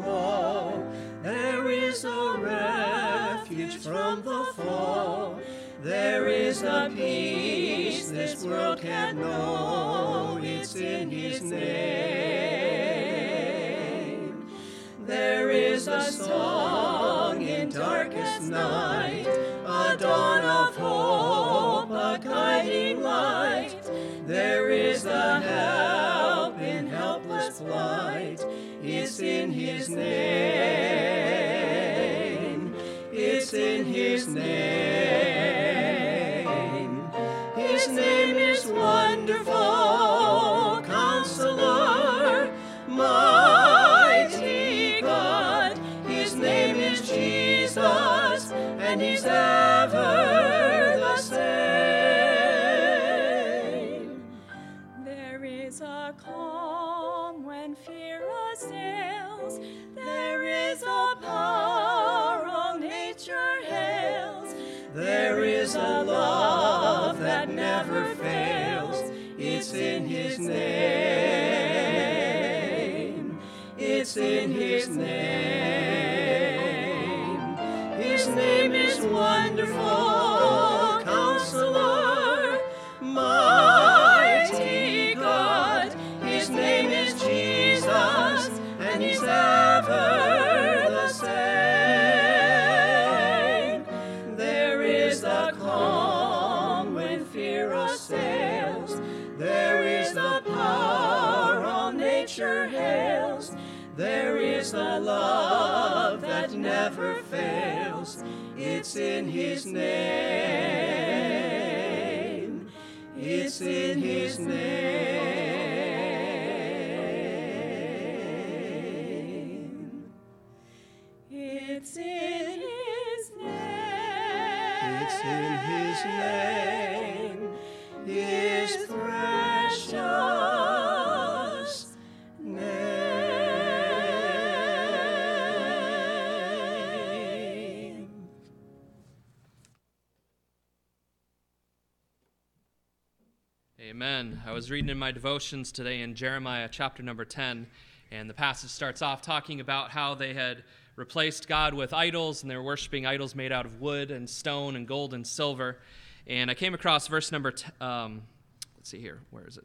There is a refuge from the fall. There is a peace this world can't know. It's in His name. There is a song in darkest night, a dawn of hope, a guiding light. There is a help in helpless plight. His name. It's in His name. In His name. His name is wonderful, Counselor, mighty never fails. It's in His name. It's in His name. It's in His name. It's in His name, was reading in my devotions today in Jeremiah chapter number 10, and the passage starts off talking about how they had replaced God with idols, and they were worshiping idols made out of wood and stone and gold and silver. And I came across verse number, t- um, let's see here, where is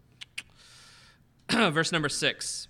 it? verse number 6.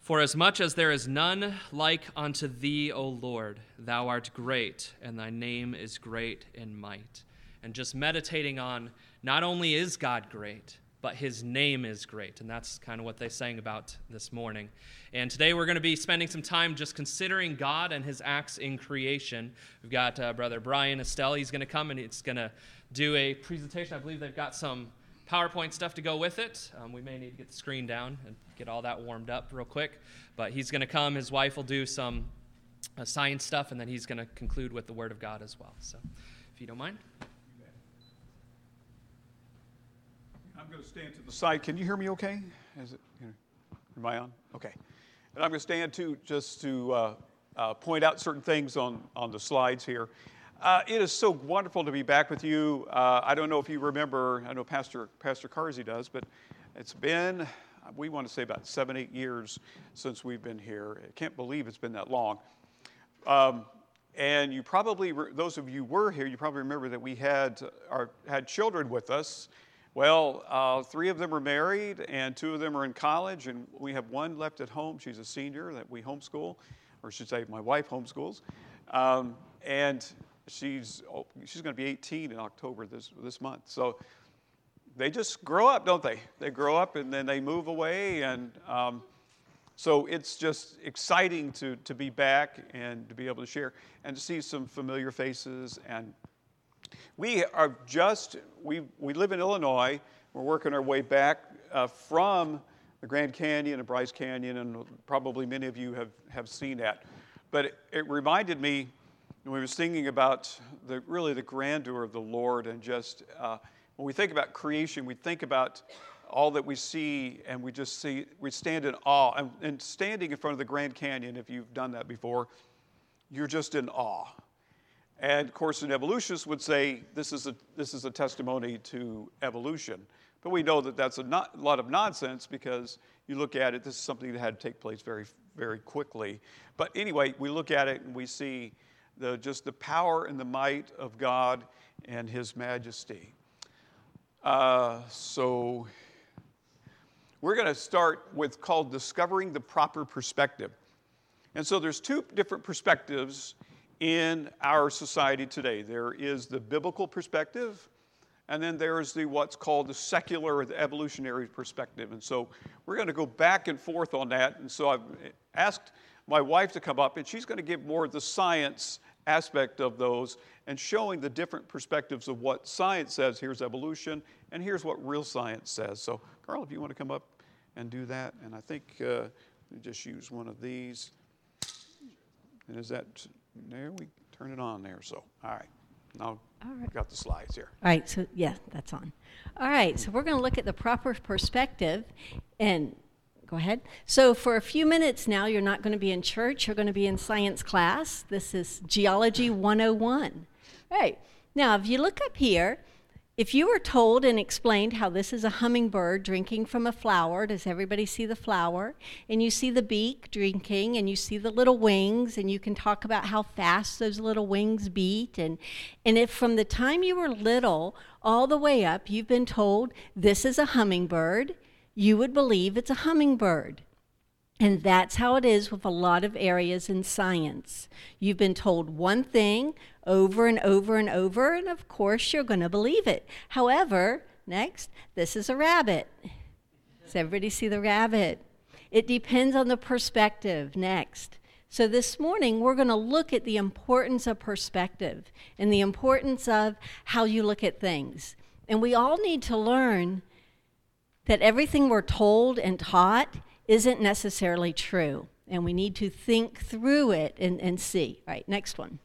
For as much as there is none like unto thee, O Lord, thou art great, and thy name is great in might. And just meditating on not only is God great, but his name is great. And that's kind of what they sang about this morning. And today we're going to be spending some time just considering God and his acts in creation. We've got uh, Brother Brian Estelle. He's going to come and he's going to do a presentation. I believe they've got some PowerPoint stuff to go with it. Um, we may need to get the screen down and get all that warmed up real quick. But he's going to come. His wife will do some uh, science stuff, and then he's going to conclude with the Word of God as well. So, if you don't mind. I'm going to stand to the side. Can you hear me okay? Is it, you know, am I on? Okay. And I'm going to stand to just to uh, uh, point out certain things on, on the slides here. Uh, it is so wonderful to be back with you. Uh, I don't know if you remember, I know Pastor, Pastor Carsey does, but it's been, we want to say about seven, eight years since we've been here. I can't believe it's been that long. Um, and you probably, those of you who were here, you probably remember that we had, our, had children with us. Well, uh, three of them are married, and two of them are in college, and we have one left at home. She's a senior that we homeschool, or I should say, my wife homeschools. Um, and she's, oh, she's going to be 18 in October this, this month. So they just grow up, don't they? They grow up and then they move away. And um, so it's just exciting to, to be back and to be able to share and to see some familiar faces. And we are just, we, we live in Illinois. We're working our way back uh, from the Grand Canyon and Bryce Canyon, and probably many of you have, have seen that. But it, it reminded me when we were thinking about the, really the grandeur of the Lord and just uh, when we think about creation, we think about all that we see and we just see, we stand in awe. And, and standing in front of the Grand Canyon, if you've done that before, you're just in awe. And of course, an evolutionist would say this is a, this is a testimony to evolution. But we know that that's a not, lot of nonsense because you look at it, this is something that had to take place very, very quickly. But anyway, we look at it and we see the, just the power and the might of God and His majesty. Uh, so we're going to start with called discovering the proper perspective. And so there's two different perspectives in our society today. There is the biblical perspective, and then there's the what's called the secular or the evolutionary perspective. And so we're going to go back and forth on that. And so I've asked my wife to come up, and she's going to give more of the science aspect of those and showing the different perspectives of what science says. Here's evolution, and here's what real science says. So, Carl, if you want to come up and do that, and I think uh, just use one of these. And is that there? We turn it on there. So, all right. Now, all right. got the slides here. All right. So, yeah, that's on. All right. So, we're going to look at the proper perspective. And go ahead. So, for a few minutes now, you're not going to be in church, you're going to be in science class. This is Geology 101. All right. Now, if you look up here, if you were told and explained how this is a hummingbird drinking from a flower, does everybody see the flower? And you see the beak drinking, and you see the little wings, and you can talk about how fast those little wings beat. And, and if from the time you were little all the way up, you've been told this is a hummingbird, you would believe it's a hummingbird. And that's how it is with a lot of areas in science. You've been told one thing over and over and over, and of course you're going to believe it. However, next, this is a rabbit. Does everybody see the rabbit? It depends on the perspective. Next. So, this morning, we're going to look at the importance of perspective and the importance of how you look at things. And we all need to learn that everything we're told and taught isn't necessarily true. And we need to think through it and, and see. All right, next one.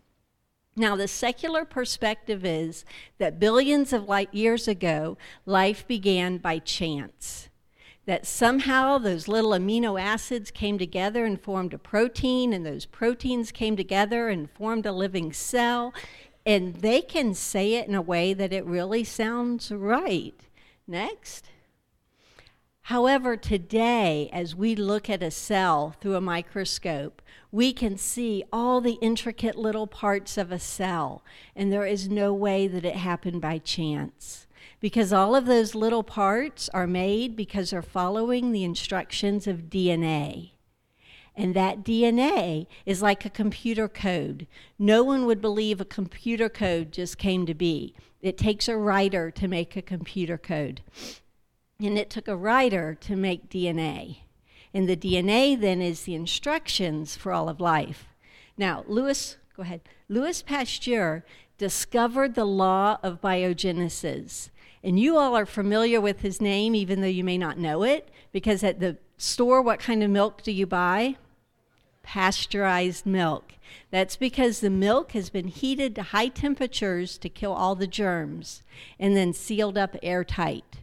Now, the secular perspective is that billions of light years ago, life began by chance. That somehow those little amino acids came together and formed a protein, and those proteins came together and formed a living cell. And they can say it in a way that it really sounds right. Next. However, today, as we look at a cell through a microscope, we can see all the intricate little parts of a cell, and there is no way that it happened by chance. Because all of those little parts are made because they're following the instructions of DNA. And that DNA is like a computer code. No one would believe a computer code just came to be. It takes a writer to make a computer code. And it took a writer to make DNA. And the DNA then is the instructions for all of life. Now, Louis, go ahead. Louis Pasteur discovered the law of biogenesis. And you all are familiar with his name, even though you may not know it, because at the store, what kind of milk do you buy? Pasteurized milk. That's because the milk has been heated to high temperatures to kill all the germs and then sealed up airtight.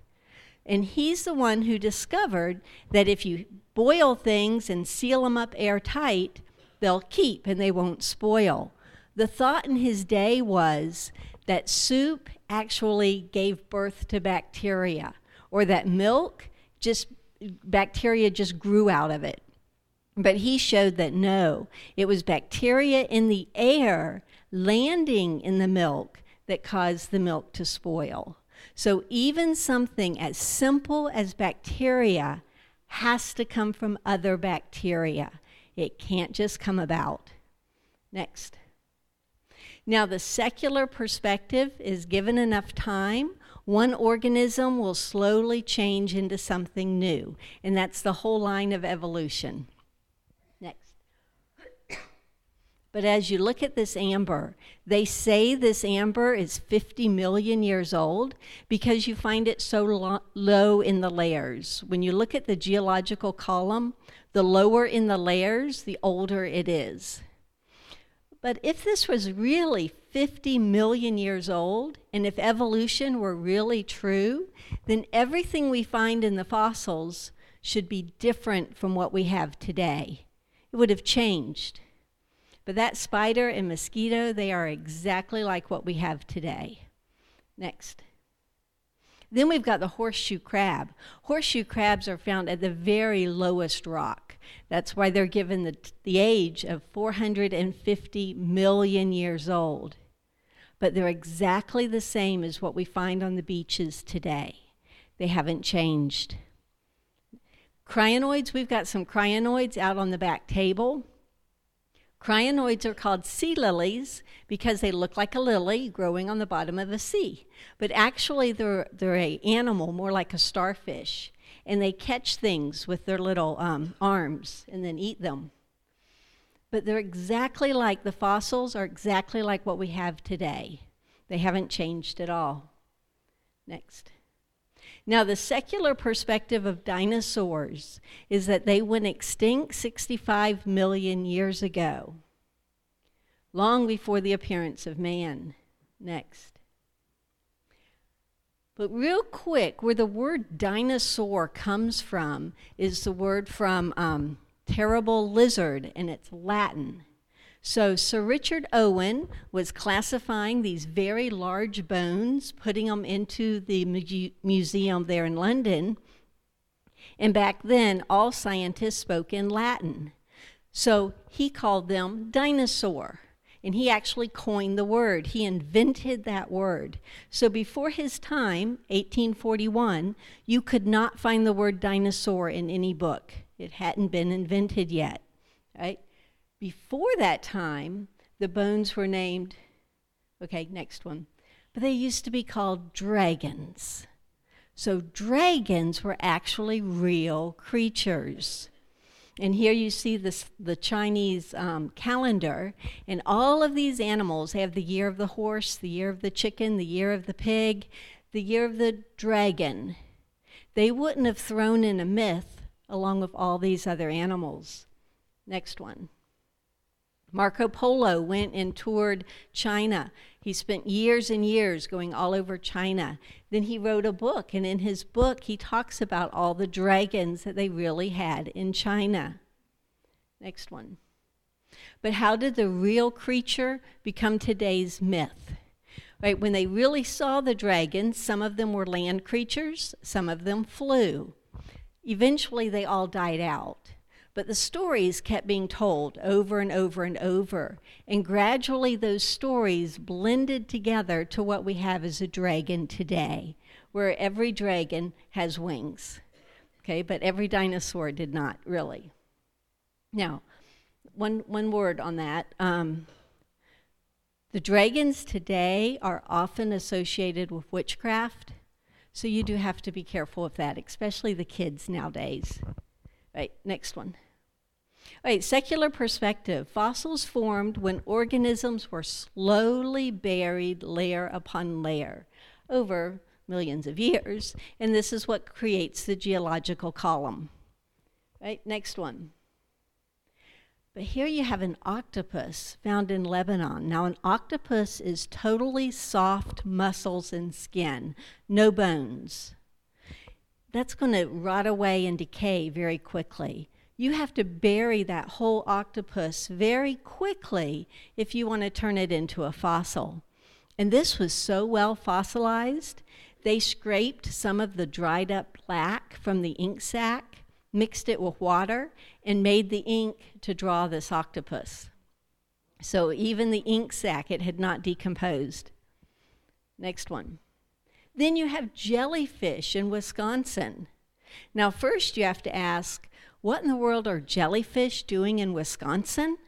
And he's the one who discovered that if you boil things and seal them up airtight, they'll keep and they won't spoil. The thought in his day was that soup actually gave birth to bacteria, or that milk just bacteria just grew out of it. But he showed that no, it was bacteria in the air landing in the milk that caused the milk to spoil. So even something as simple as bacteria has to come from other bacteria. It can't just come about. Next. Now, the secular perspective is given enough time, one organism will slowly change into something new. And that's the whole line of evolution. But as you look at this amber, they say this amber is 50 million years old because you find it so lo- low in the layers. When you look at the geological column, the lower in the layers, the older it is. But if this was really 50 million years old, and if evolution were really true, then everything we find in the fossils should be different from what we have today. It would have changed. But that spider and mosquito, they are exactly like what we have today. Next. Then we've got the horseshoe crab. Horseshoe crabs are found at the very lowest rock. That's why they're given the, the age of 450 million years old. But they're exactly the same as what we find on the beaches today. They haven't changed. Crinoids, we've got some crinoids out on the back table. Crinoids are called sea lilies because they look like a lily growing on the bottom of the sea. But actually, they're, they're an animal, more like a starfish. And they catch things with their little um, arms and then eat them. But they're exactly like the fossils, are exactly like what we have today. They haven't changed at all. Next. Now, the secular perspective of dinosaurs is that they went extinct 65 million years ago, long before the appearance of man. Next. But, real quick, where the word dinosaur comes from is the word from um, terrible lizard, and it's Latin. So, Sir Richard Owen was classifying these very large bones, putting them into the mu- museum there in London. And back then, all scientists spoke in Latin. So, he called them dinosaur. And he actually coined the word. He invented that word. So, before his time, 1841, you could not find the word dinosaur in any book. It hadn't been invented yet, right? Before that time, the bones were named, okay, next one, but they used to be called dragons. So dragons were actually real creatures. And here you see this, the Chinese um, calendar, and all of these animals have the year of the horse, the year of the chicken, the year of the pig, the year of the dragon. They wouldn't have thrown in a myth along with all these other animals. Next one. Marco Polo went and toured China. He spent years and years going all over China. Then he wrote a book, and in his book, he talks about all the dragons that they really had in China. Next one. But how did the real creature become today's myth? Right, when they really saw the dragons, some of them were land creatures, some of them flew. Eventually, they all died out. But the stories kept being told over and over and over. And gradually, those stories blended together to what we have as a dragon today, where every dragon has wings. Okay, but every dinosaur did not really. Now, one, one word on that. Um, the dragons today are often associated with witchcraft, so you do have to be careful of that, especially the kids nowadays. Right, next one. Right, secular perspective. Fossils formed when organisms were slowly buried layer upon layer over millions of years, and this is what creates the geological column. Right, next one. But here you have an octopus found in Lebanon. Now, an octopus is totally soft muscles and skin, no bones. That's going to rot away and decay very quickly you have to bury that whole octopus very quickly if you want to turn it into a fossil. And this was so well fossilized, they scraped some of the dried up black from the ink sac, mixed it with water, and made the ink to draw this octopus. So even the ink sac, it had not decomposed. Next one. Then you have jellyfish in Wisconsin. Now, first you have to ask what in the world are jellyfish doing in Wisconsin?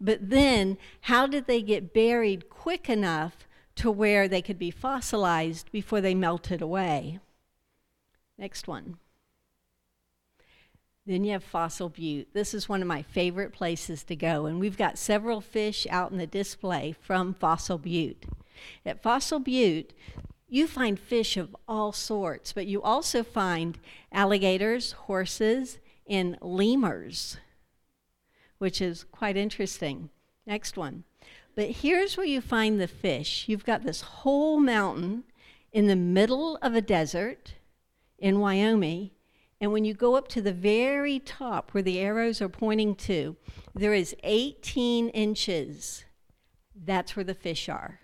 But then, how did they get buried quick enough to where they could be fossilized before they melted away? Next one. Then you have Fossil Butte. This is one of my favorite places to go, and we've got several fish out in the display from Fossil Butte. At Fossil Butte, you find fish of all sorts, but you also find alligators, horses, in lemurs, which is quite interesting. Next one. But here's where you find the fish. You've got this whole mountain in the middle of a desert in Wyoming. And when you go up to the very top where the arrows are pointing to, there is 18 inches. That's where the fish are.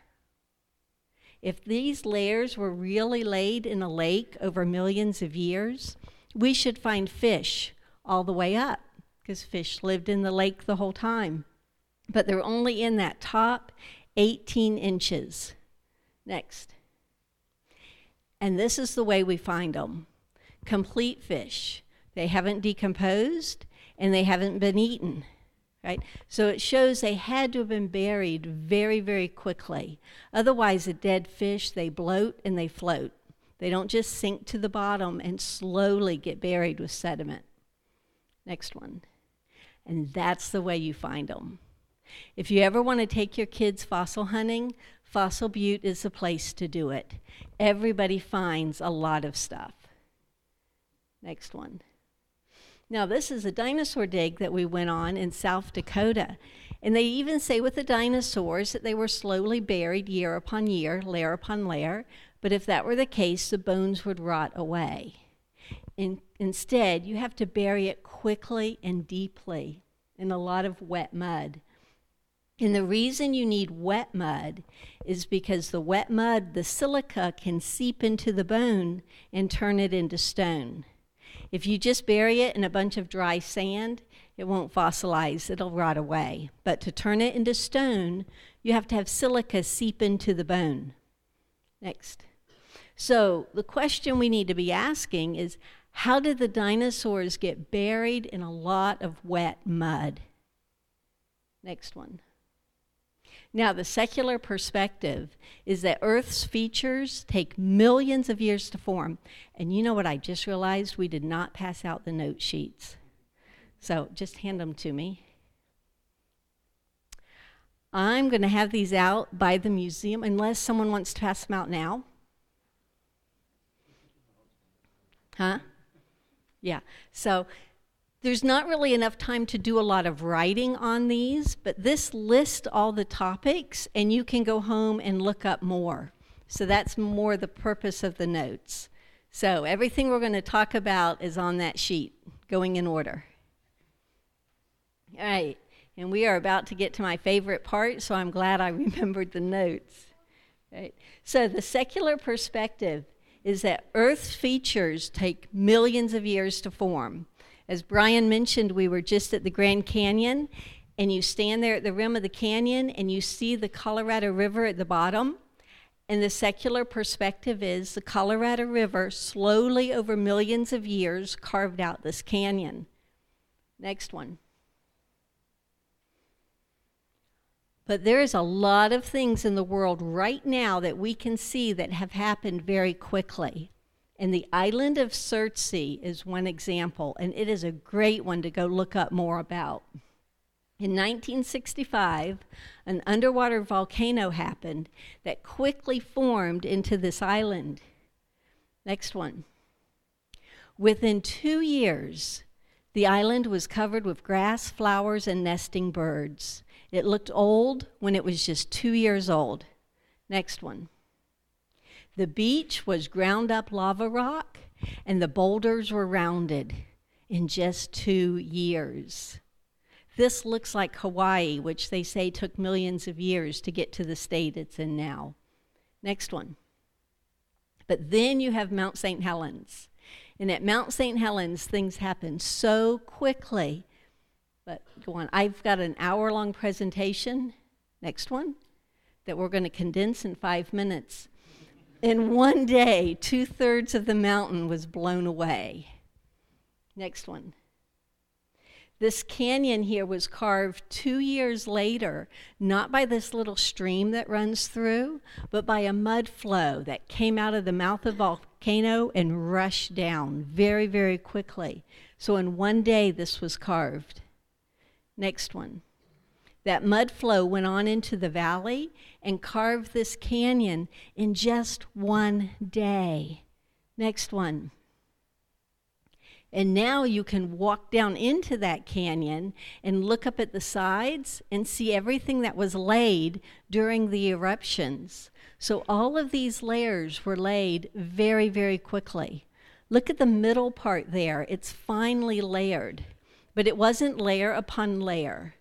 If these layers were really laid in a lake over millions of years, we should find fish all the way up because fish lived in the lake the whole time. But they're only in that top 18 inches. Next. And this is the way we find them complete fish. They haven't decomposed and they haven't been eaten. Right? So it shows they had to have been buried very, very quickly. Otherwise, a dead fish, they bloat and they float. They don't just sink to the bottom and slowly get buried with sediment. Next one. And that's the way you find them. If you ever want to take your kids fossil hunting, Fossil Butte is the place to do it. Everybody finds a lot of stuff. Next one. Now, this is a dinosaur dig that we went on in South Dakota. And they even say with the dinosaurs that they were slowly buried year upon year, layer upon layer. But if that were the case, the bones would rot away. In, instead, you have to bury it quickly and deeply in a lot of wet mud. And the reason you need wet mud is because the wet mud, the silica can seep into the bone and turn it into stone. If you just bury it in a bunch of dry sand, it won't fossilize, it'll rot away. But to turn it into stone, you have to have silica seep into the bone. Next. So, the question we need to be asking is how did the dinosaurs get buried in a lot of wet mud? Next one. Now, the secular perspective is that Earth's features take millions of years to form. And you know what I just realized? We did not pass out the note sheets. So just hand them to me. I'm going to have these out by the museum unless someone wants to pass them out now. Huh? Yeah. So there's not really enough time to do a lot of writing on these, but this lists all the topics, and you can go home and look up more. So that's more the purpose of the notes. So everything we're going to talk about is on that sheet, going in order. All right, and we are about to get to my favorite part, so I'm glad I remembered the notes. Right. So the secular perspective is that Earth's features take millions of years to form. As Brian mentioned, we were just at the Grand Canyon, and you stand there at the rim of the canyon and you see the Colorado River at the bottom. And the secular perspective is the Colorado River slowly over millions of years carved out this canyon. Next one. But there is a lot of things in the world right now that we can see that have happened very quickly. And the island of Surtsey is one example, and it is a great one to go look up more about. In 1965, an underwater volcano happened that quickly formed into this island. Next one. Within two years, the island was covered with grass, flowers, and nesting birds. It looked old when it was just two years old. Next one. The beach was ground up lava rock, and the boulders were rounded in just two years. This looks like Hawaii, which they say took millions of years to get to the state it's in now. Next one. But then you have Mount St. Helens. And at Mount St. Helens, things happen so quickly. But go on. I've got an hour long presentation, next one, that we're going to condense in five minutes. In one day, two thirds of the mountain was blown away. Next one. This canyon here was carved two years later, not by this little stream that runs through, but by a mud flow that came out of the mouth of the volcano and rushed down very, very quickly. So, in one day, this was carved. Next one. That mud flow went on into the valley and carved this canyon in just one day. Next one. And now you can walk down into that canyon and look up at the sides and see everything that was laid during the eruptions. So all of these layers were laid very, very quickly. Look at the middle part there, it's finely layered, but it wasn't layer upon layer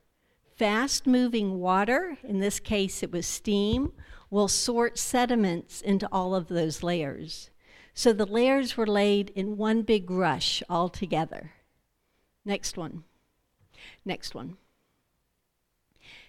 fast moving water, in this case it was steam, will sort sediments into all of those layers. So the layers were laid in one big rush all together. Next one. Next one.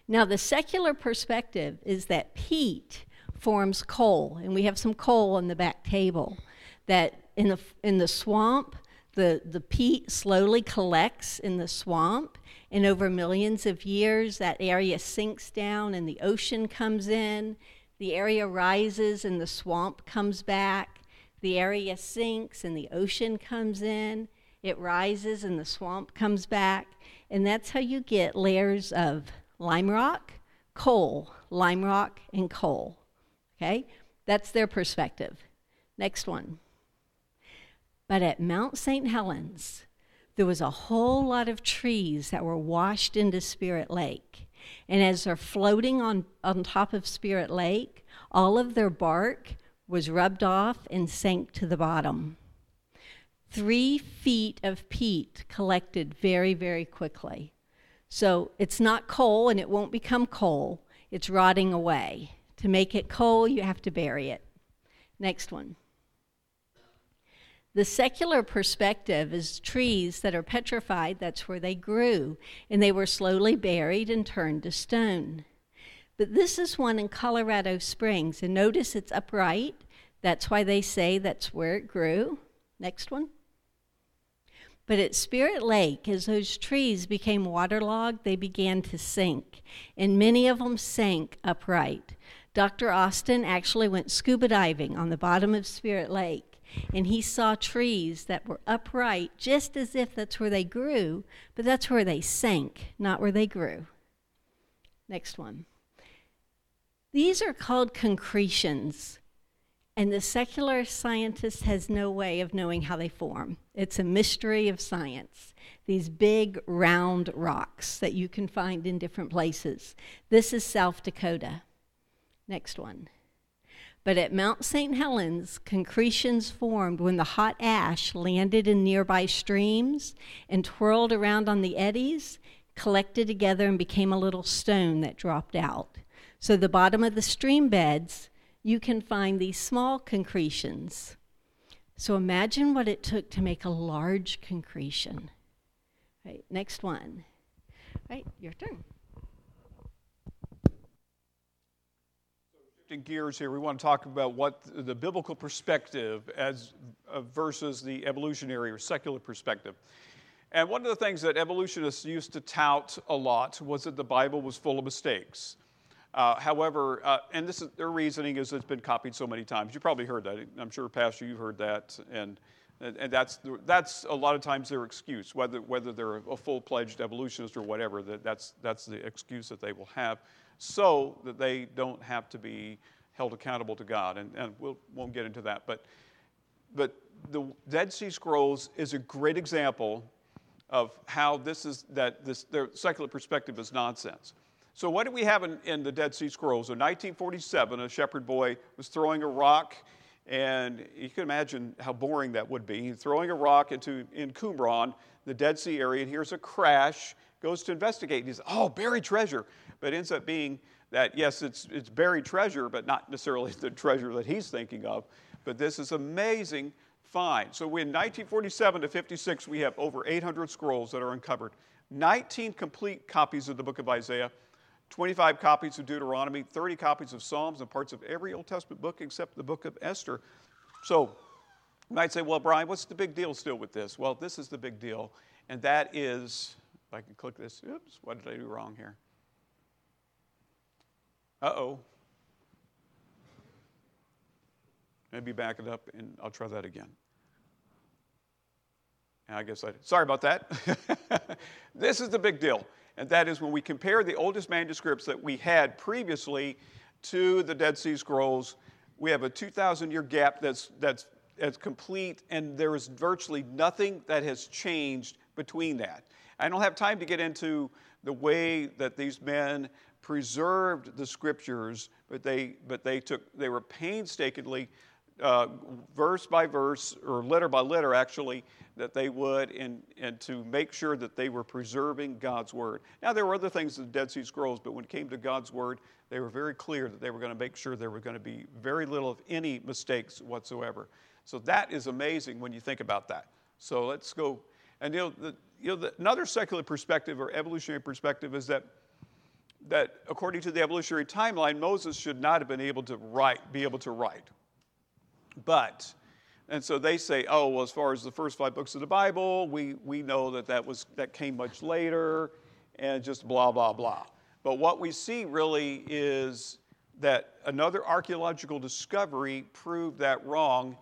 Now, the secular perspective is that peat forms coal, and we have some coal on the back table. That in the, in the swamp, the, the peat slowly collects in the swamp, and over millions of years, that area sinks down and the ocean comes in. The area rises and the swamp comes back. The area sinks and the ocean comes in. It rises and the swamp comes back. And that's how you get layers of lime rock, coal, lime rock, and coal. Okay? That's their perspective. Next one. But at Mount St. Helens, there was a whole lot of trees that were washed into Spirit Lake. And as they're floating on, on top of Spirit Lake, all of their bark was rubbed off and sank to the bottom. Three feet of peat collected very, very quickly. So it's not coal and it won't become coal, it's rotting away. To make it coal, you have to bury it. Next one. The secular perspective is trees that are petrified, that's where they grew, and they were slowly buried and turned to stone. But this is one in Colorado Springs, and notice it's upright. That's why they say that's where it grew. Next one. But at Spirit Lake, as those trees became waterlogged, they began to sink, and many of them sank upright. Dr. Austin actually went scuba diving on the bottom of Spirit Lake and he saw trees that were upright, just as if that's where they grew, but that's where they sank, not where they grew. Next one. These are called concretions, and the secular scientist has no way of knowing how they form. It's a mystery of science. These big round rocks that you can find in different places. This is South Dakota. Next one. But at Mount St. Helens, concretions formed when the hot ash landed in nearby streams and twirled around on the eddies, collected together, and became a little stone that dropped out. So, the bottom of the stream beds, you can find these small concretions. So, imagine what it took to make a large concretion. Right, next one. Right, your turn. Shifting gears here, we want to talk about what the biblical perspective as uh, versus the evolutionary or secular perspective. And one of the things that evolutionists used to tout a lot was that the Bible was full of mistakes. Uh, however, uh, and this is their reasoning is it's been copied so many times. You probably heard that. I'm sure, Pastor, you've heard that, and and that's that's a lot of times their excuse. Whether whether they're a full-fledged evolutionist or whatever, that that's that's the excuse that they will have so that they don't have to be held accountable to God. And, and we we'll, won't get into that. But, but the Dead Sea Scrolls is a great example of how this is that this their secular perspective is nonsense. So what do we have in, in the Dead Sea Scrolls? In 1947, a shepherd boy was throwing a rock, and you can imagine how boring that would be. He's throwing a rock into in Qumran, the Dead Sea area, and here's a crash. Goes to investigate. And he says, "Oh, buried treasure." But ends up being that, yes, it's, it's buried treasure, but not necessarily the treasure that he's thinking of. But this is amazing find. So in 1947 to 56, we have over 800 scrolls that are uncovered, 19 complete copies of the book of Isaiah, 25 copies of Deuteronomy, 30 copies of Psalms, and parts of every Old Testament book except the book of Esther. So you might say, well, Brian, what's the big deal still with this? Well, this is the big deal, and that is, if I can click this, oops, what did I do wrong here? Uh oh. Maybe back it up and I'll try that again. And I guess I. Sorry about that. this is the big deal. And that is when we compare the oldest manuscripts that we had previously to the Dead Sea Scrolls, we have a 2,000 year gap that's, that's, that's complete, and there is virtually nothing that has changed between that. I don't have time to get into the way that these men preserved the scriptures, but they, but they, took, they were painstakingly uh, verse by verse, or letter by letter actually, that they would, and, and to make sure that they were preserving God's Word. Now, there were other things in the Dead Sea Scrolls, but when it came to God's Word, they were very clear that they were going to make sure there were going to be very little, of any mistakes whatsoever. So that is amazing when you think about that. So let's go. And you know, the, you know the, another secular perspective or evolutionary perspective is that that according to the evolutionary timeline, Moses should not have been able to write, be able to write. But, and so they say, oh, well, as far as the first five books of the Bible, we, we know that that, was, that came much later, and just blah, blah, blah. But what we see really is that another archaeological discovery proved that wrong,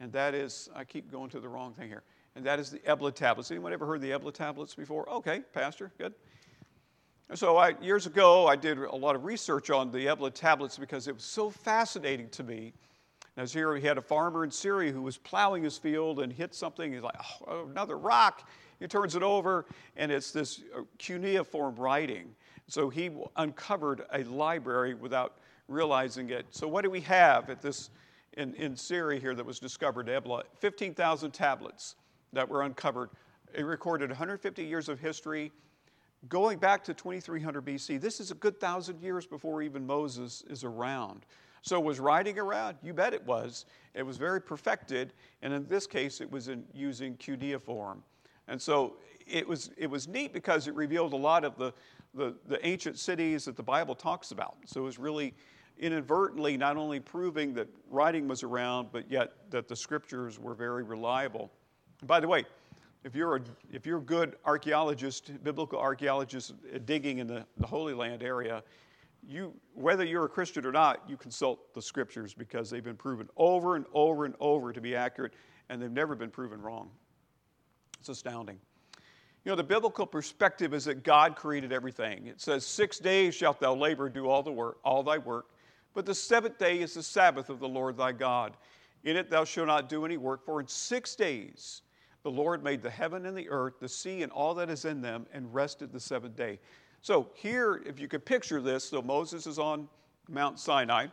and that is, I keep going to the wrong thing here, and that is the Ebla tablets. Anyone ever heard the Ebla tablets before? Okay, Pastor, good. So I, years ago, I did a lot of research on the Ebla tablets because it was so fascinating to me. And As here, we had a farmer in Syria who was plowing his field and hit something. He's like, oh, another rock. He turns it over, and it's this uh, cuneiform writing. So he uncovered a library without realizing it. So what do we have at this in, in Syria here that was discovered? Ebla, 15,000 tablets that were uncovered. It recorded 150 years of history going back to 2300 BC, this is a good thousand years before even Moses is around. So, was writing around? You bet it was. It was very perfected, and in this case, it was in using cuneiform. And so, it was, it was neat because it revealed a lot of the, the, the ancient cities that the Bible talks about. So, it was really inadvertently not only proving that writing was around, but yet that the scriptures were very reliable. And by the way, if you're a, if you're a good archaeologist, biblical archaeologist uh, digging in the, the Holy Land area, you, whether you're a Christian or not, you consult the scriptures because they've been proven over and over and over to be accurate, and they've never been proven wrong. It's astounding. You know, the biblical perspective is that God created everything. It says, Six days shalt thou labor, do all the work, all thy work, but the seventh day is the Sabbath of the Lord thy God. In it thou shalt not do any work, for in six days the Lord made the heaven and the earth, the sea, and all that is in them, and rested the seventh day. So, here, if you could picture this, so Moses is on Mount Sinai,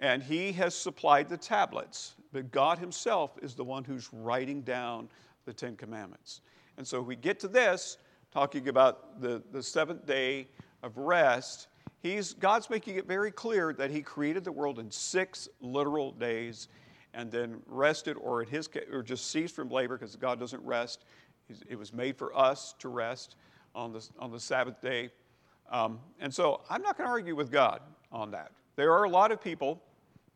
and he has supplied the tablets, but God Himself is the one who's writing down the Ten Commandments. And so, we get to this, talking about the, the seventh day of rest. He's, God's making it very clear that He created the world in six literal days and then rested, or in his case, or just ceased from labor because God doesn't rest. It was made for us to rest on the, on the Sabbath day. Um, and so I'm not going to argue with God on that. There are a lot of people,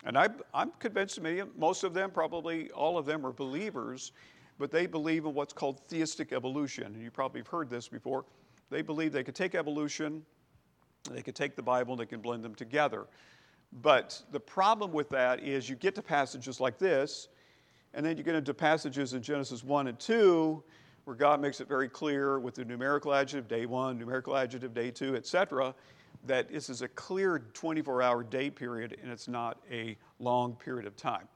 and I, I'm convinced many, most of them, probably all of them, are believers, but they believe in what's called theistic evolution. And you probably have heard this before. They believe they could take evolution, they could take the Bible, and they can blend them together. But the problem with that is you get to passages like this, and then you get into passages in Genesis 1 and 2 where God makes it very clear with the numerical adjective day one, numerical adjective day two, etc., that this is a clear 24 hour day period and it's not a long period of time.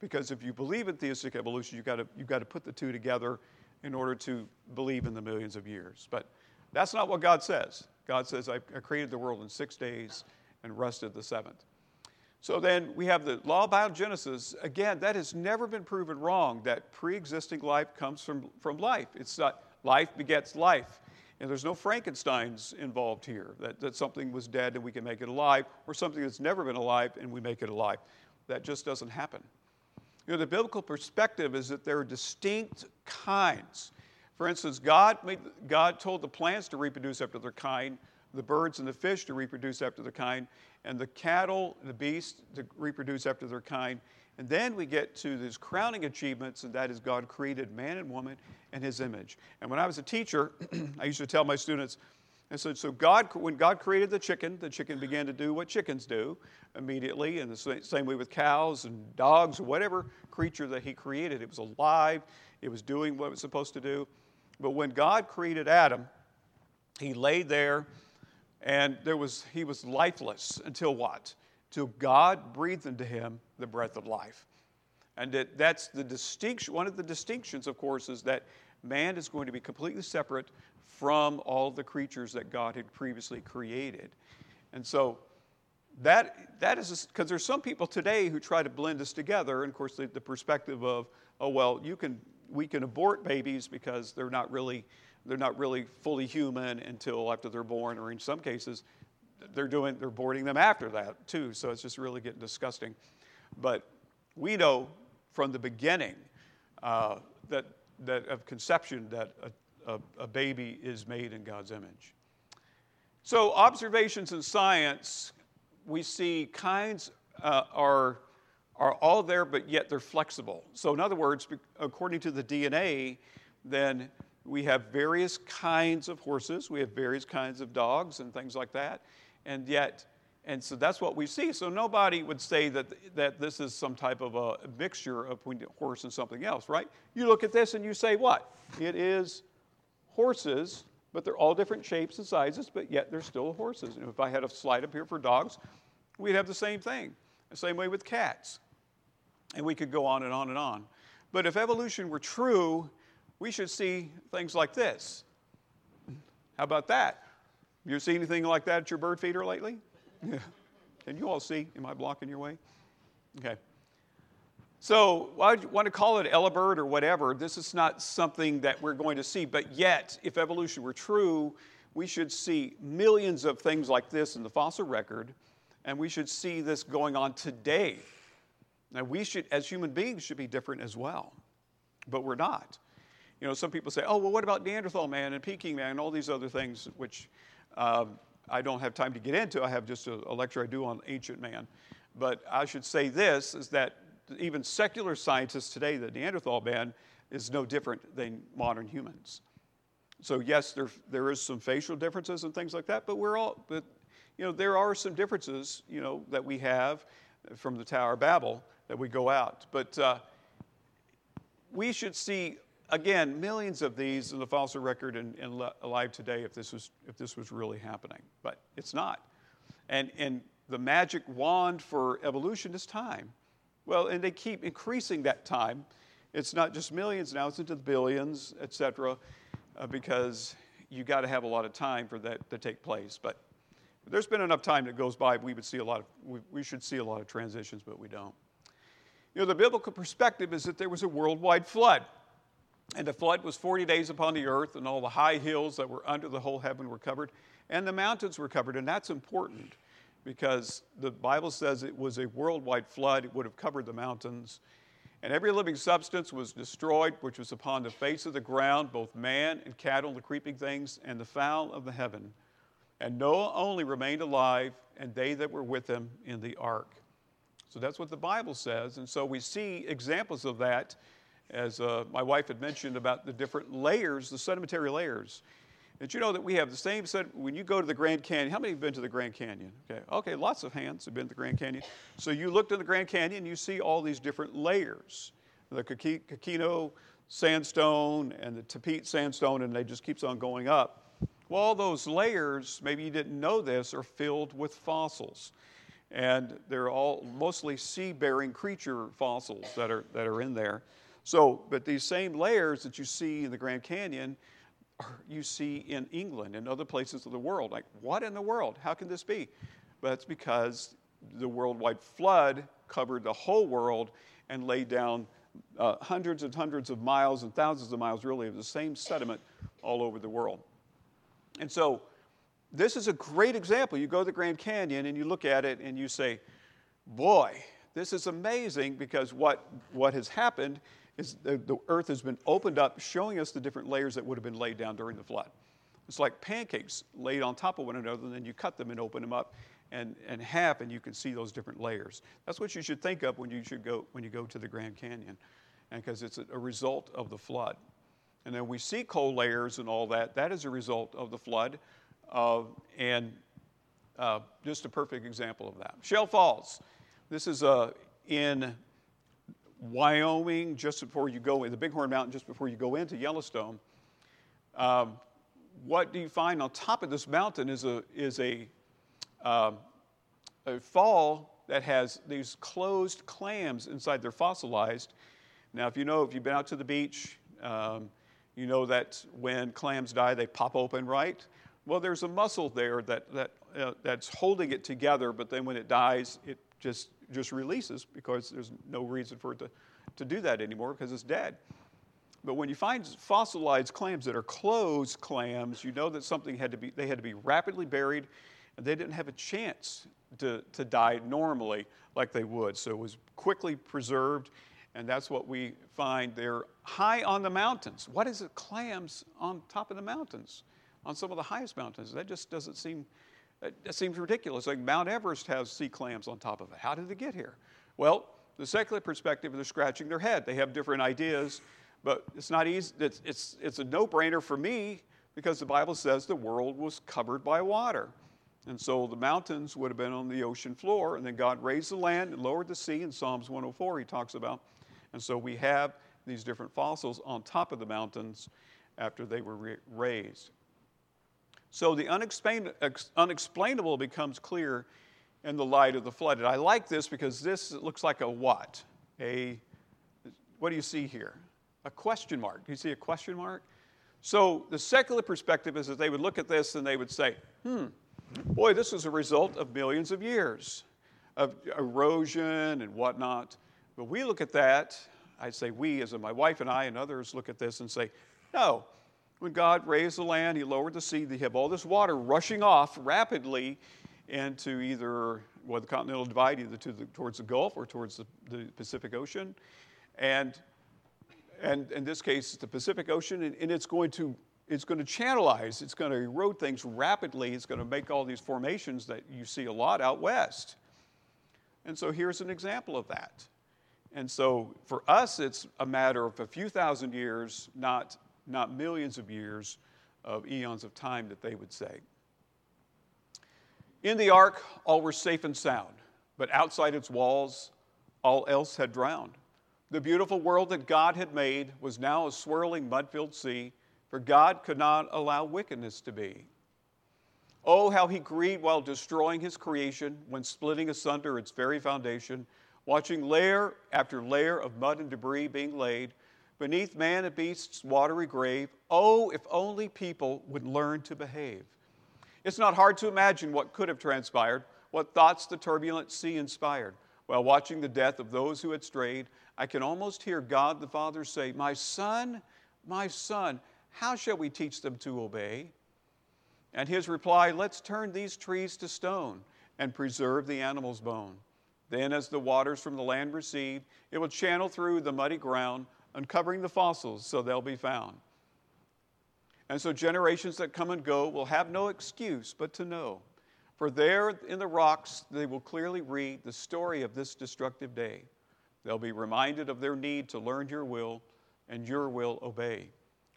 Because if you believe in theistic evolution, you've got to, you've got to put the two together in order to believe in the millions of years. But that's not what God says. God says, I created the world in six days and rested the seventh. So then we have the law of biogenesis. Again, that has never been proven wrong that pre existing life comes from, from life. It's not life begets life. And there's no Frankensteins involved here, that, that something was dead and we can make it alive, or something that's never been alive and we make it alive. That just doesn't happen. You know, the biblical perspective is that there are distinct kinds. For instance, God, made, God told the plants to reproduce after their kind, the birds and the fish to reproduce after their kind, and the cattle and the beasts to reproduce after their kind. And then we get to these crowning achievements, and that is God created man and woman in his image. And when I was a teacher, I used to tell my students, and said, so God, when God created the chicken, the chicken began to do what chickens do immediately, and the same way with cows and dogs or whatever creature that He created. It was alive, it was doing what it was supposed to do. But when God created Adam, He laid there and there was, he was lifeless until what? Till God breathed into him the breath of life. And that, that's the distinction, one of the distinctions, of course, is that man is going to be completely separate from all the creatures that God had previously created. And so that, that is because there's some people today who try to blend this together. And of course, the, the perspective of, oh, well, you can, we can abort babies because they're not really, they're not really fully human until after they're born, or in some cases, they're doing, they're boarding them after that too. So it's just really getting disgusting. But we know from the beginning uh, that, that of conception that a, a, a baby is made in God's image. So observations in science we see kinds uh, are, are all there, but yet they're flexible. So, in other words, according to the DNA, then we have various kinds of horses, we have various kinds of dogs and things like that, and yet, and so that's what we see. So nobody would say that, that this is some type of a mixture of horse and something else, right? You look at this and you say, what? It is horses but they're all different shapes and sizes, but yet they're still horses. And if I had a slide up here for dogs, we'd have the same thing. The same way with cats. And we could go on and on and on. But if evolution were true, we should see things like this. How about that? You see anything like that at your bird feeder lately? Can you all see? Am I blocking your way? Okay. So, I want to call it Elibird or whatever. This is not something that we're going to see, but yet, if evolution were true, we should see millions of things like this in the fossil record, and we should see this going on today. Now, we should, as human beings, should be different as well, but we're not. You know, some people say, oh, well, what about Neanderthal man and Peking man and all these other things, which um, I don't have time to get into. I have just a, a lecture I do on ancient man. But I should say this is that even secular scientists today, the Neanderthal man is no different than modern humans. So yes, there, there is some facial differences and things like that, but we're all, but you know, there are some differences, you know, that we have from the Tower of Babel that we go out. But uh, we should see again millions of these in the fossil record and, and alive today if this was if this was really happening. But it's not. And and the magic wand for evolution is time. Well, and they keep increasing that time. It's not just millions now, it's into the billions, et cetera, uh, because you got to have a lot of time for that to take place. But there's been enough time that goes by, we would see a lot of, we, we should see a lot of transitions, but we don't. You know, the biblical perspective is that there was a worldwide flood. And the flood was 40 days upon the earth, and all the high hills that were under the whole heaven were covered, and the mountains were covered, and that's important because the Bible says it was a worldwide flood. It would have covered the mountains. And every living substance was destroyed, which was upon the face of the ground, both man and cattle, the creeping things, and the fowl of the heaven. And Noah only remained alive, and they that were with him in the ark. So that's what the Bible says. And so we see examples of that, as uh, my wife had mentioned about the different layers, the sedimentary layers. Did you know that we have the same set? When you go to the Grand Canyon, how many have been to the Grand Canyon? Okay, okay, lots of hands have been to the Grand Canyon. So you looked to the Grand Canyon, you see all these different layers the Coconino sandstone and the Tapeats sandstone, and they just keeps on going up. Well, all those layers, maybe you didn't know this, are filled with fossils. And they're all mostly sea bearing creature fossils that are, that are in there. So, but these same layers that you see in the Grand Canyon, you see in England and other places of the world. Like, what in the world? How can this be? But it's because the worldwide flood covered the whole world and laid down uh, hundreds and hundreds of miles and thousands of miles, really, of the same sediment all over the world. And so, this is a great example. You go to the Grand Canyon and you look at it and you say, boy, this is amazing because what, what has happened is the, the earth has been opened up, showing us the different layers that would have been laid down during the flood. It's like pancakes laid on top of one another, and then you cut them and open them up and, and half, and you can see those different layers. That's what you should think of when you should go when you go to the Grand Canyon, and because it's a, a result of the flood. And then we see coal layers and all that. That is a result of the flood, uh, and uh, just a perfect example of that. Shell Falls. This is uh, in Wyoming, just before you go in, the Bighorn Mountain, just before you go into Yellowstone, um, what do you find on top of this mountain is a, is a, uh, a fall that has these closed clams inside. They're fossilized. Now, if you know, if you've been out to the beach, um, you know that when clams die, they pop open, right? Well, there's a muscle there that, that uh, that's holding it together, but then when it dies, it just, just releases because there's no reason for it to, to do that anymore because it's dead. But when you find fossilized clams that are closed clams, you know that something had to be, they had to be rapidly buried and they didn't have a chance to, to die normally like they would. So it was quickly preserved, and that's what we find. They're high on the mountains. What is it, clams on top of the mountains, on some of the highest mountains? That just doesn't seem, that seems ridiculous. Like Mount Everest has sea clams on top of it. How did they get here? Well, the secular perspective, they're scratching their head. They have different ideas, but it's not easy. It's, it's, it's a no brainer for me because the Bible says the world was covered by water. And so the mountains would have been on the ocean floor, and then God raised the land and lowered the sea. In Psalms 104, he talks about. And so we have these different fossils on top of the mountains after they were raised. So the unexplain- unexplainable becomes clear in the light of the flood. And I like this because this looks like a what? A, what do you see here? A question mark. Do you see a question mark? So the secular perspective is that they would look at this and they would say, hmm, Boy, this is a result of millions of years of erosion and whatnot. But we look at that, I'd say we, as in my wife and I and others, look at this and say, no. When God raised the land, He lowered the sea, they have all this water rushing off rapidly into either well, the continental divide, either to the, towards the Gulf or towards the, the Pacific Ocean. And, and in this case, it's the Pacific Ocean, and, and it's going to it's going to channelize, it's going to erode things rapidly, it's going to make all these formations that you see a lot out west. And so here's an example of that. And so for us, it's a matter of a few thousand years, not, not millions of years of eons of time that they would say. In the ark, all were safe and sound, but outside its walls, all else had drowned. The beautiful world that God had made was now a swirling, mud filled sea for God could not allow wickedness to be. Oh, how he grieved while destroying his creation, when splitting asunder its very foundation, watching layer after layer of mud and debris being laid beneath man and beast's watery grave. Oh, if only people would learn to behave. It's not hard to imagine what could have transpired, what thoughts the turbulent sea inspired. While watching the death of those who had strayed, I can almost hear God the Father say, My son, my son, how shall we teach them to obey? And his reply, Let's turn these trees to stone and preserve the animal's bone. Then, as the waters from the land recede, it will channel through the muddy ground, uncovering the fossils so they'll be found. And so, generations that come and go will have no excuse but to know. For there in the rocks, they will clearly read the story of this destructive day. They'll be reminded of their need to learn your will and your will obey.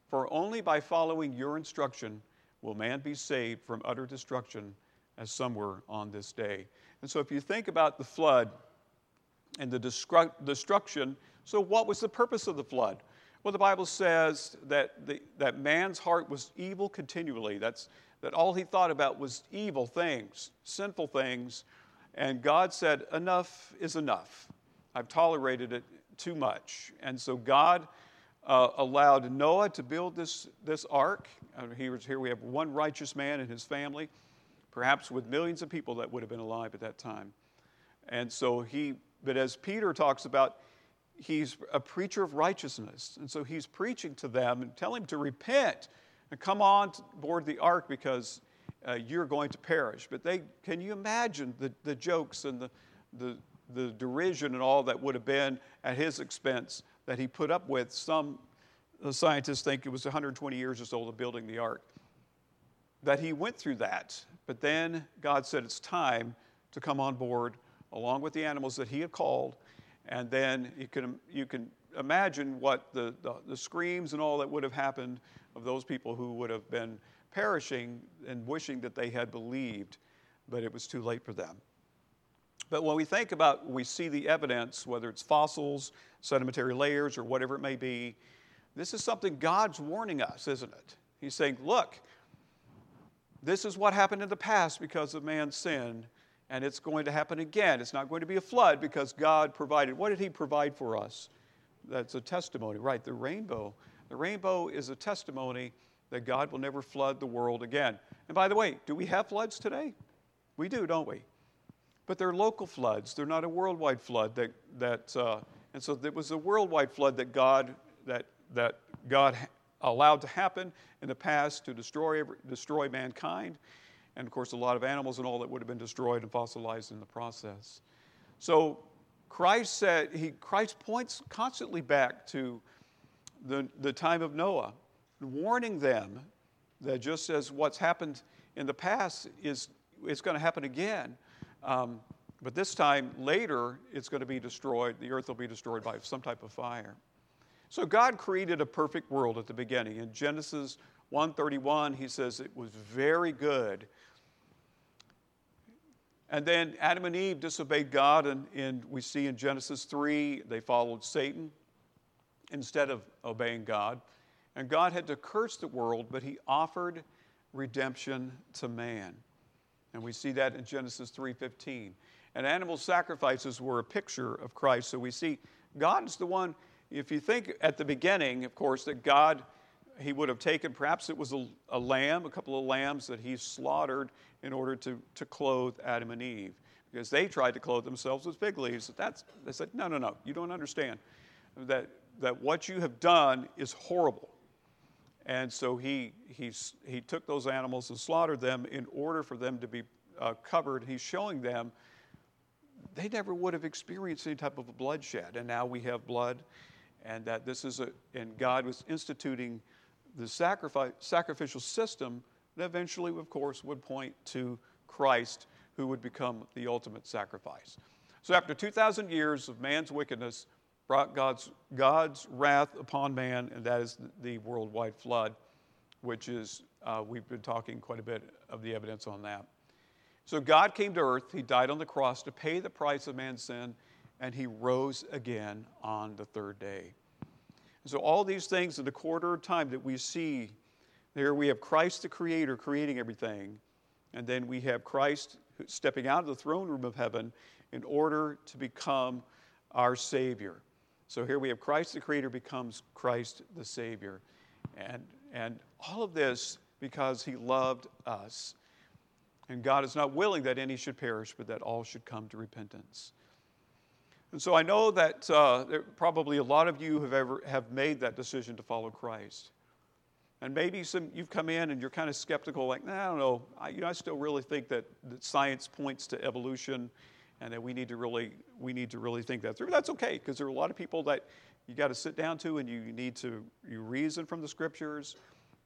For only by following your instruction will man be saved from utter destruction, as some were on this day. And so, if you think about the flood and the destru- destruction, so what was the purpose of the flood? Well, the Bible says that, the, that man's heart was evil continually. That's, that all he thought about was evil things, sinful things. And God said, Enough is enough. I've tolerated it too much. And so God uh, allowed Noah to build this, this ark. Uh, he here we have one righteous man and his family, perhaps with millions of people that would have been alive at that time. And so he, but as Peter talks about, he's a preacher of righteousness. And so he's preaching to them and telling them to repent and come on board the ark because uh, you're going to perish. But they, can you imagine the, the jokes and the, the, the derision and all that would have been at his expense that he put up with. Some scientists think it was 120 years or so of building the ark. That he went through that, but then God said it's time to come on board along with the animals that he had called. And then you can, you can imagine what the, the, the screams and all that would have happened of those people who would have been perishing and wishing that they had believed, but it was too late for them. But when we think about, we see the evidence, whether it's fossils, sedimentary layers, or whatever it may be, this is something God's warning us, isn't it? He's saying, look, this is what happened in the past because of man's sin, and it's going to happen again. It's not going to be a flood because God provided. What did He provide for us? That's a testimony, right? The rainbow. The rainbow is a testimony that God will never flood the world again. And by the way, do we have floods today? We do, don't we? But they're local floods. They're not a worldwide flood. That, that, uh, and so it was a worldwide flood that God, that, that God allowed to happen in the past to destroy, destroy mankind. And of course, a lot of animals and all that would have been destroyed and fossilized in the process. So Christ said, he, Christ points constantly back to the, the time of Noah, warning them that just as what's happened in the past is, is going to happen again, um, but this time later it's going to be destroyed, the earth will be destroyed by some type of fire. So God created a perfect world at the beginning. In Genesis 1:31, he says it was very good. And then Adam and Eve disobeyed God, and, and we see in Genesis 3, they followed Satan instead of obeying God. And God had to curse the world, but he offered redemption to man. And we see that in Genesis 3:15. And animal sacrifices were a picture of Christ. So we see God is the one, if you think at the beginning, of course, that God, he would have taken, perhaps it was a, a lamb, a couple of lambs that he slaughtered in order to, to clothe Adam and Eve. Because they tried to clothe themselves with fig leaves. That's, they said, no, no, no, you don't understand. That, that what you have done is horrible. And so he, he, he took those animals and slaughtered them in order for them to be uh, covered. He's showing them they never would have experienced any type of bloodshed. And now we have blood, and that this is a, and God was instituting the sacrifice, sacrificial system that eventually, of course, would point to Christ, who would become the ultimate sacrifice. So after 2,000 years of man's wickedness, brought God's, God's wrath upon man, and that is the worldwide flood, which is, uh, we've been talking quite a bit of the evidence on that. So God came to earth, He died on the cross to pay the price of man's sin, and He rose again on the third day. And so, all these things in the quarter of time that we see there, we have Christ the Creator creating everything, and then we have Christ stepping out of the throne room of heaven in order to become our Savior. So here we have Christ the Creator becomes Christ the Savior. And, and all of this because He loved us. And God is not willing that any should perish, but that all should come to repentance. And so I know that uh, probably a lot of you have ever have made that decision to follow Christ. And maybe some you've come in and you're kind of skeptical, like, nah, I don't know. I, you know, I still really think that, that science points to evolution and that we need to really we need to really think that through. But That's okay because there are a lot of people that you got to sit down to and you need to you reason from the scriptures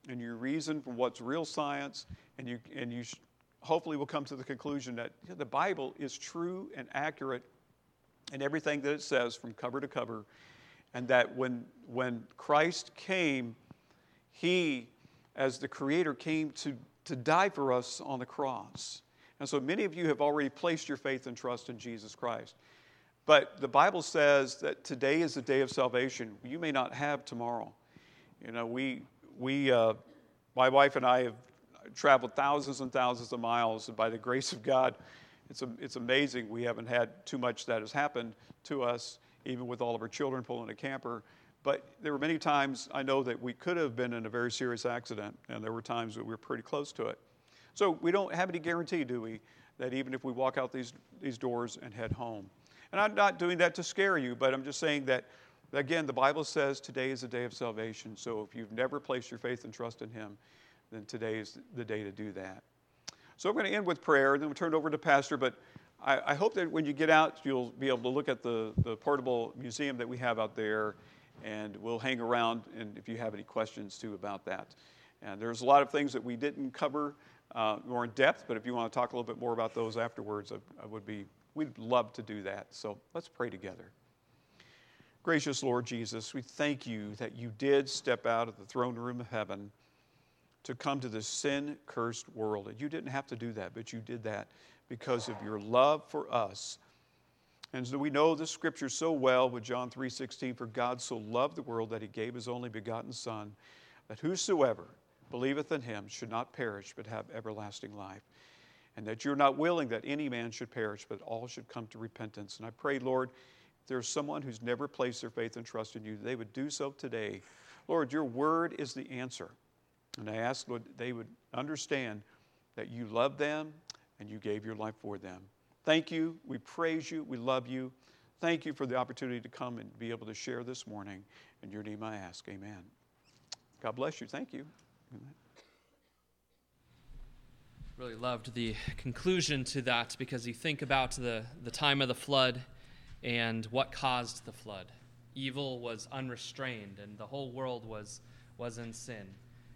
and you reason from what's real science and you and you hopefully will come to the conclusion that the Bible is true and accurate in everything that it says from cover to cover and that when when Christ came he as the creator came to to die for us on the cross and so many of you have already placed your faith and trust in Jesus Christ. But the Bible says that today is the day of salvation. You may not have tomorrow. You know, we, we uh, my wife and I have traveled thousands and thousands of miles, and by the grace of God, it's, a, it's amazing we haven't had too much that has happened to us, even with all of our children pulling a camper. But there were many times I know that we could have been in a very serious accident, and there were times that we were pretty close to it. So we don't have any guarantee, do we, that even if we walk out these, these doors and head home. And I'm not doing that to scare you, but I'm just saying that, again, the Bible says today is the day of salvation. So if you've never placed your faith and trust in Him, then today is the day to do that. So I'm going to end with prayer, and then we'll turn it over to Pastor. But I, I hope that when you get out, you'll be able to look at the, the portable museum that we have out there, and we'll hang around. And if you have any questions too about that, and there's a lot of things that we didn't cover uh, more in depth, but if you want to talk a little bit more about those afterwards, I, I would be, we'd love to do that. So let's pray together. Gracious Lord Jesus, we thank you that you did step out of the throne room of heaven to come to this sin cursed world. And you didn't have to do that, but you did that because of your love for us. And so we know the scripture so well with John 3:16 for God so loved the world that he gave his only begotten son that whosoever believeth in him should not perish but have everlasting life. And that you're not willing that any man should perish, but all should come to repentance. And I pray, Lord, if there's someone who's never placed their faith and trust in you, they would do so today. Lord, your word is the answer. And I ask, Lord, they would understand that you love them and you gave your life for them. Thank you. We praise you. We love you. Thank you for the opportunity to come and be able to share this morning. In your name I ask, amen. God bless you. Thank you. Amen. Really loved the conclusion to that because you think about the, the time of the flood and what caused the flood. Evil was unrestrained and the whole world was, was in sin.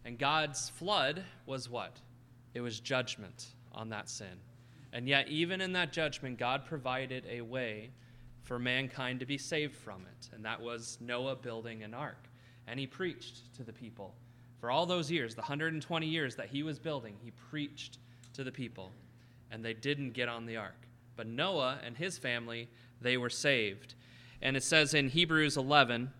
And God's flood was what? It was judgment on that sin. And yet, even in that judgment, God provided a way for mankind to be saved from it. And that was Noah building an ark. And he preached to the people. For all those years, the 120 years that he was building, he preached to the people. And they didn't get on the ark. But Noah and his family, they were saved. And it says in Hebrews 11,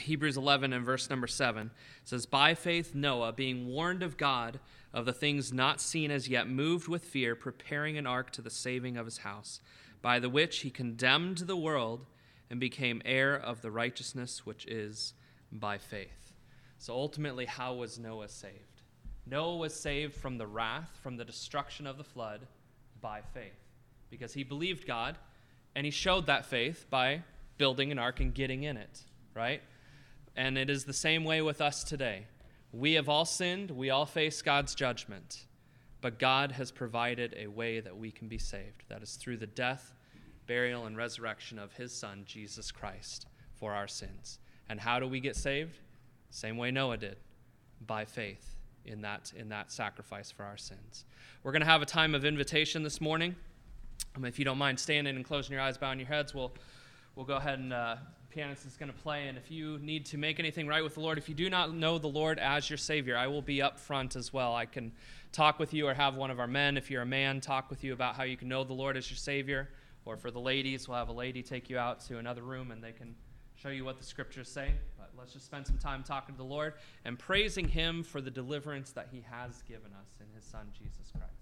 Hebrews 11 and verse number 7 says, By faith, Noah, being warned of God of the things not seen as yet, moved with fear, preparing an ark to the saving of his house, by the which he condemned the world and became heir of the righteousness which is by faith. So ultimately, how was Noah saved? Noah was saved from the wrath, from the destruction of the flood, by faith, because he believed God, and he showed that faith by building an ark and getting in it, right? And it is the same way with us today. We have all sinned, we all face God's judgment, but God has provided a way that we can be saved. That is through the death, burial, and resurrection of his Son, Jesus Christ, for our sins. And how do we get saved? Same way Noah did, by faith in that, in that sacrifice for our sins. We're going to have a time of invitation this morning. Um, if you don't mind standing and closing your eyes, bowing your heads, we'll, we'll go ahead and uh, pianist is going to play. And if you need to make anything right with the Lord, if you do not know the Lord as your Savior, I will be up front as well. I can talk with you or have one of our men, if you're a man, talk with you about how you can know the Lord as your Savior. Or for the ladies, we'll have a lady take you out to another room and they can show you what the scriptures say. But let's just spend some time talking to the Lord and praising Him for the deliverance that He has given us in His Son, Jesus Christ.